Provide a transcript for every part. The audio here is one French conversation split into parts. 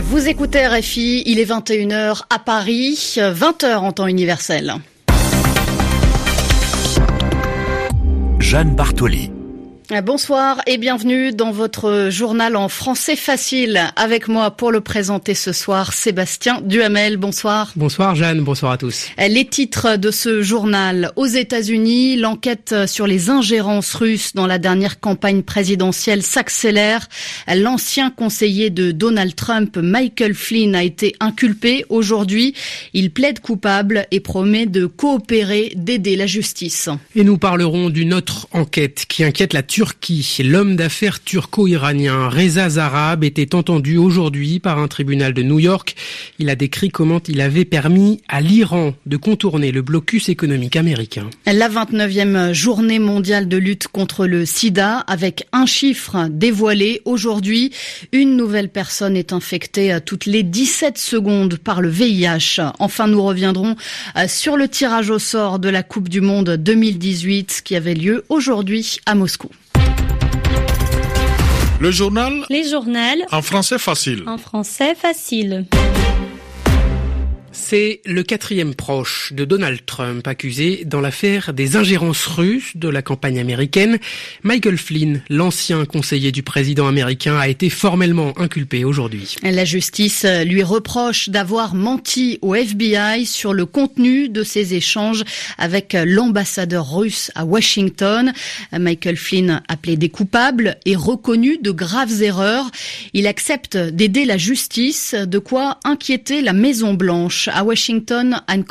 Vous écoutez RFI, il est 21h à Paris, 20h en temps universel. Jeanne Bartoli. Bonsoir et bienvenue dans votre journal en français facile. Avec moi pour le présenter ce soir, Sébastien Duhamel. Bonsoir. Bonsoir Jeanne, bonsoir à tous. Les titres de ce journal. Aux États-Unis, l'enquête sur les ingérences russes dans la dernière campagne présidentielle s'accélère. L'ancien conseiller de Donald Trump, Michael Flynn, a été inculpé aujourd'hui. Il plaide coupable et promet de coopérer, d'aider la justice. Et nous parlerons d'une autre enquête qui inquiète la Turquie Turquie. L'homme d'affaires turco-iranien Reza Zarab était entendu aujourd'hui par un tribunal de New York. Il a décrit comment il avait permis à l'Iran de contourner le blocus économique américain. La 29e journée mondiale de lutte contre le sida avec un chiffre dévoilé aujourd'hui. Une nouvelle personne est infectée toutes les 17 secondes par le VIH. Enfin, nous reviendrons euh, sur le tirage au sort de la Coupe du Monde 2018 qui avait lieu aujourd'hui à Moscou. Le journal Les journaux en français facile. En français facile. C'est le quatrième proche de Donald Trump accusé dans l'affaire des ingérences russes de la campagne américaine. Michael Flynn, l'ancien conseiller du président américain, a été formellement inculpé aujourd'hui. La justice lui reproche d'avoir menti au FBI sur le contenu de ses échanges avec l'ambassadeur russe à Washington. Michael Flynn a plaidé coupable et reconnu de graves erreurs. Il accepte d'aider la justice, de quoi inquiéter la Maison Blanche à Washington, Anne.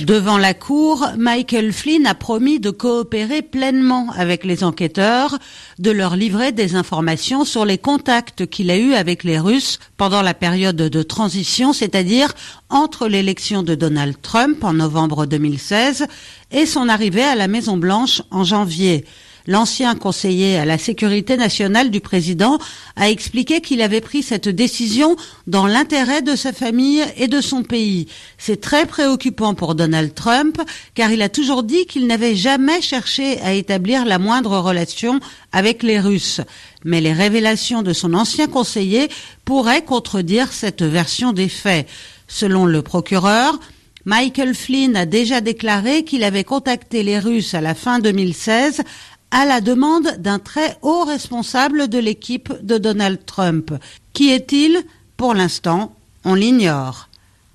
Devant la cour, Michael Flynn a promis de coopérer pleinement avec les enquêteurs, de leur livrer des informations sur les contacts qu'il a eus avec les Russes pendant la période de transition, c'est-à-dire entre l'élection de Donald Trump en novembre 2016 et son arrivée à la Maison Blanche en janvier. L'ancien conseiller à la sécurité nationale du président a expliqué qu'il avait pris cette décision dans l'intérêt de sa famille et de son pays. C'est très préoccupant pour Donald Trump car il a toujours dit qu'il n'avait jamais cherché à établir la moindre relation avec les Russes. Mais les révélations de son ancien conseiller pourraient contredire cette version des faits. Selon le procureur, Michael Flynn a déjà déclaré qu'il avait contacté les Russes à la fin 2016 à la demande d'un très haut responsable de l'équipe de Donald Trump. Qui est-il? Pour l'instant, on l'ignore.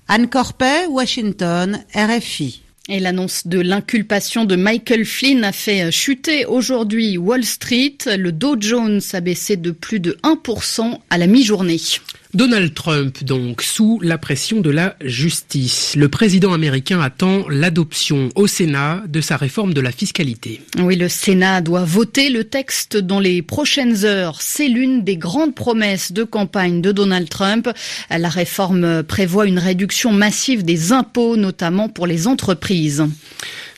Anne Corpet, Washington, RFI. Et l'annonce de l'inculpation de Michael Flynn a fait chuter aujourd'hui Wall Street. Le Dow Jones a baissé de plus de 1% à la mi-journée. Donald Trump, donc, sous la pression de la justice. Le président américain attend l'adoption au Sénat de sa réforme de la fiscalité. Oui, le Sénat doit voter le texte dans les prochaines heures. C'est l'une des grandes promesses de campagne de Donald Trump. La réforme prévoit une réduction massive des impôts, notamment pour les entreprises.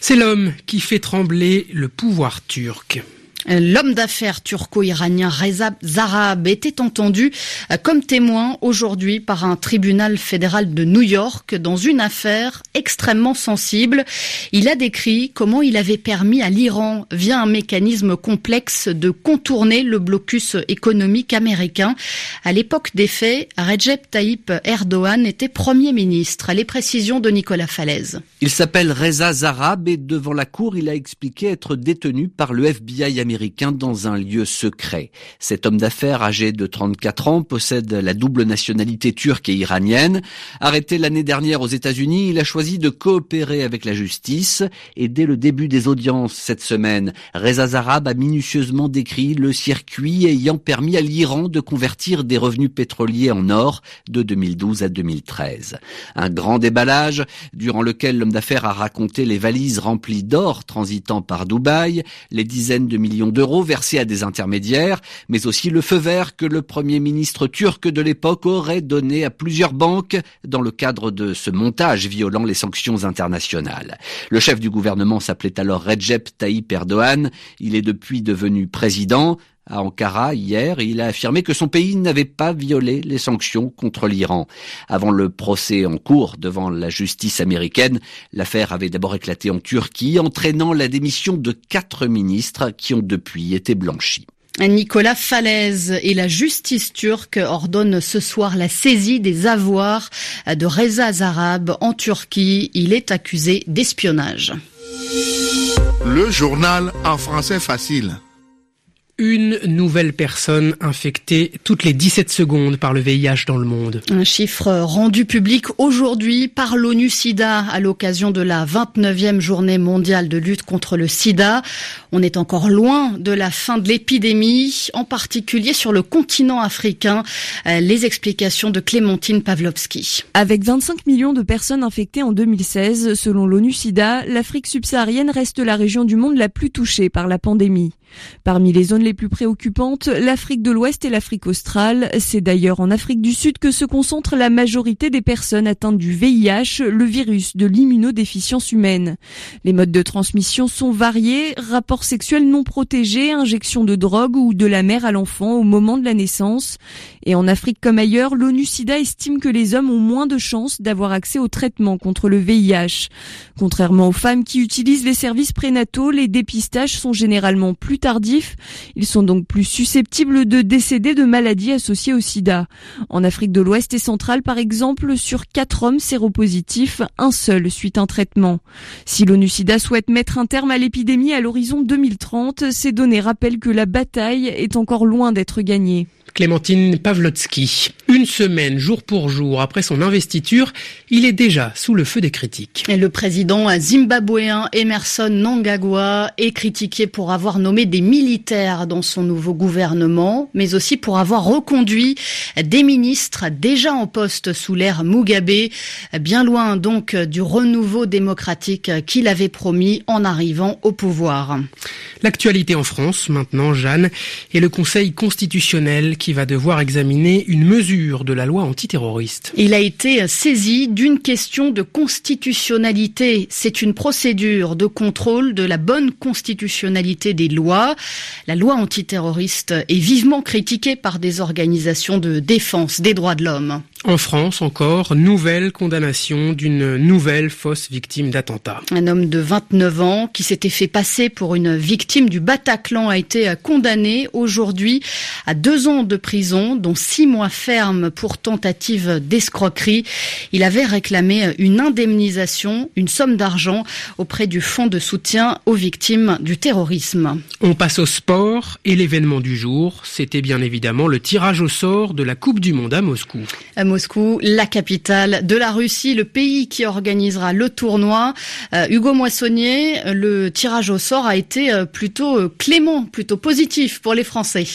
C'est l'homme qui fait trembler le pouvoir turc. L'homme d'affaires turco-iranien Reza Zarab était entendu euh, comme témoin aujourd'hui par un tribunal fédéral de New York dans une affaire extrêmement sensible. Il a décrit comment il avait permis à l'Iran, via un mécanisme complexe, de contourner le blocus économique américain. À l'époque des faits, Recep Tayyip Erdogan était Premier ministre. Les précisions de Nicolas Falaise. Il s'appelle Reza Zarab et devant la cour, il a expliqué être détenu par le FBI américain américain dans un lieu secret. Cet homme d'affaires âgé de 34 ans possède la double nationalité turque et iranienne. Arrêté l'année dernière aux États-Unis, il a choisi de coopérer avec la justice et dès le début des audiences cette semaine, Reza Zarab a minutieusement décrit le circuit ayant permis à l'Iran de convertir des revenus pétroliers en or de 2012 à 2013. Un grand déballage durant lequel l'homme d'affaires a raconté les valises remplies d'or transitant par Dubaï, les dizaines de millions d'euros versés à des intermédiaires, mais aussi le feu vert que le premier ministre turc de l'époque aurait donné à plusieurs banques dans le cadre de ce montage violant les sanctions internationales. Le chef du gouvernement s'appelait alors Recep Tayyip Erdogan. Il est depuis devenu président à Ankara hier il a affirmé que son pays n'avait pas violé les sanctions contre l'Iran. Avant le procès en cours devant la justice américaine, l'affaire avait d'abord éclaté en Turquie, entraînant la démission de quatre ministres qui ont depuis été blanchis. Nicolas Falaise et la justice turque ordonnent ce soir la saisie des avoirs de Reza Zarab en Turquie. Il est accusé d'espionnage. Le journal en français facile une nouvelle personne infectée toutes les 17 secondes par le VIH dans le monde. Un chiffre rendu public aujourd'hui par l'ONU SIDA à l'occasion de la 29e journée mondiale de lutte contre le sida. On est encore loin de la fin de l'épidémie, en particulier sur le continent africain. Euh, les explications de Clémentine Pavlovski. Avec 25 millions de personnes infectées en 2016, selon l'ONU SIDA, l'Afrique subsaharienne reste la région du monde la plus touchée par la pandémie. Parmi les zones les plus préoccupantes, l'Afrique de l'Ouest et l'Afrique australe. C'est d'ailleurs en Afrique du Sud que se concentre la majorité des personnes atteintes du VIH, le virus de l'immunodéficience humaine. Les modes de transmission sont variés, rapports sexuels non protégés, injection de drogue ou de la mère à l'enfant au moment de la naissance. Et en Afrique comme ailleurs, l'ONU-SIDA estime que les hommes ont moins de chances d'avoir accès au traitement contre le VIH. Contrairement aux femmes qui utilisent les services prénataux, les dépistages sont généralement plus tardifs. Ils sont donc plus susceptibles de décéder de maladies associées au sida. En Afrique de l'Ouest et centrale, par exemple, sur quatre hommes séropositifs, un seul suit un traitement. Si l'ONU-SIDA souhaite mettre un terme à l'épidémie à l'horizon 2030, ces données rappellent que la bataille est encore loin d'être gagnée. Clémentine Pavlotsky. Une semaine, jour pour jour, après son investiture, il est déjà sous le feu des critiques. Et le président zimbabwéen Emerson Nangagwa est critiqué pour avoir nommé des militaires dans son nouveau gouvernement, mais aussi pour avoir reconduit des ministres déjà en poste sous l'ère Mugabe, bien loin donc du renouveau démocratique qu'il avait promis en arrivant au pouvoir. L'actualité en France, maintenant, Jeanne, et le Conseil constitutionnel qui va devoir examiner une mesure de la loi antiterroriste. Il a été saisi d'une question de constitutionnalité. C'est une procédure de contrôle de la bonne constitutionnalité des lois. La loi antiterroriste est vivement critiquée par des organisations de défense des droits de l'homme. En France encore, nouvelle condamnation d'une nouvelle fausse victime d'attentat. Un homme de 29 ans qui s'était fait passer pour une victime du Bataclan a été condamné aujourd'hui à deux ans de prison, dont six mois ferme pour tentative d'escroquerie. Il avait réclamé une indemnisation, une somme d'argent auprès du Fonds de soutien aux victimes du terrorisme. On passe au sport et l'événement du jour, c'était bien évidemment le tirage au sort de la Coupe du Monde à Moscou. Moscou, la capitale de la Russie, le pays qui organisera le tournoi. Euh, Hugo Moissonnier, le tirage au sort a été euh, plutôt euh, clément, plutôt positif pour les Français.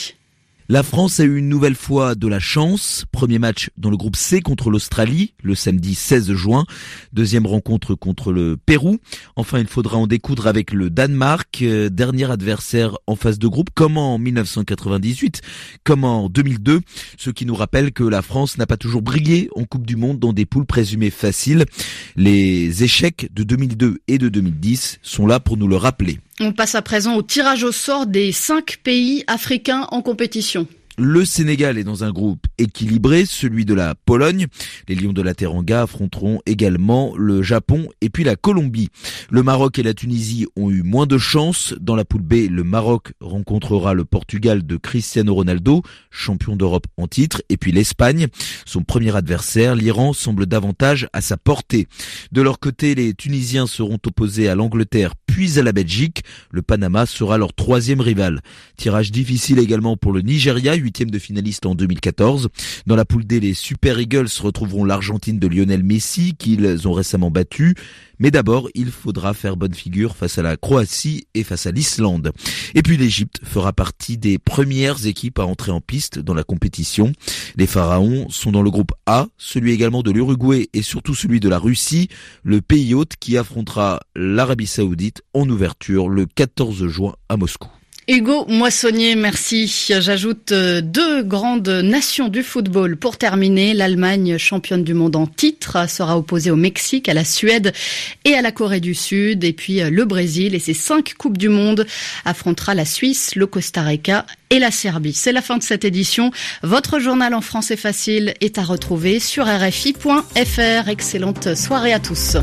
La France a eu une nouvelle fois de la chance. Premier match dans le groupe C contre l'Australie le samedi 16 juin. Deuxième rencontre contre le Pérou. Enfin, il faudra en découdre avec le Danemark, euh, dernier adversaire en phase de groupe, comme en 1998, comme en 2002. Ce qui nous rappelle que la France n'a pas toujours brillé en Coupe du Monde dans des poules présumées faciles. Les échecs de 2002 et de 2010 sont là pour nous le rappeler. On passe à présent au tirage au sort des cinq pays africains en compétition. Le Sénégal est dans un groupe équilibré, celui de la Pologne. Les Lions de la Teranga affronteront également le Japon et puis la Colombie. Le Maroc et la Tunisie ont eu moins de chance. Dans la poule B, le Maroc rencontrera le Portugal de Cristiano Ronaldo, champion d'Europe en titre, et puis l'Espagne, son premier adversaire. L'Iran semble davantage à sa portée. De leur côté, les Tunisiens seront opposés à l'Angleterre puis à la Belgique. Le Panama sera leur troisième rival. Tirage difficile également pour le Nigeria, huitième de finaliste en 2014. Dans la poule D, les Super Eagles retrouveront l'Argentine de Lionel Messi, qu'ils ont récemment battu. Mais d'abord, il faudra faire bonne figure face à la Croatie et face à l'Islande. Et puis l'Égypte fera partie des premières équipes à entrer en piste dans la compétition. Les Pharaons sont dans le groupe A, celui également de l'Uruguay et surtout celui de la Russie, le pays hôte qui affrontera l'Arabie Saoudite en ouverture le 14 juin à Moscou. Hugo Moissonnier, merci. J'ajoute euh, deux grandes nations du football. Pour terminer, l'Allemagne, championne du monde en titre, sera opposée au Mexique, à la Suède et à la Corée du Sud. Et puis euh, le Brésil et ses cinq Coupes du Monde affrontera la Suisse, le Costa Rica et la Serbie. C'est la fin de cette édition. Votre journal en français facile est à retrouver sur rfi.fr. Excellente soirée à tous.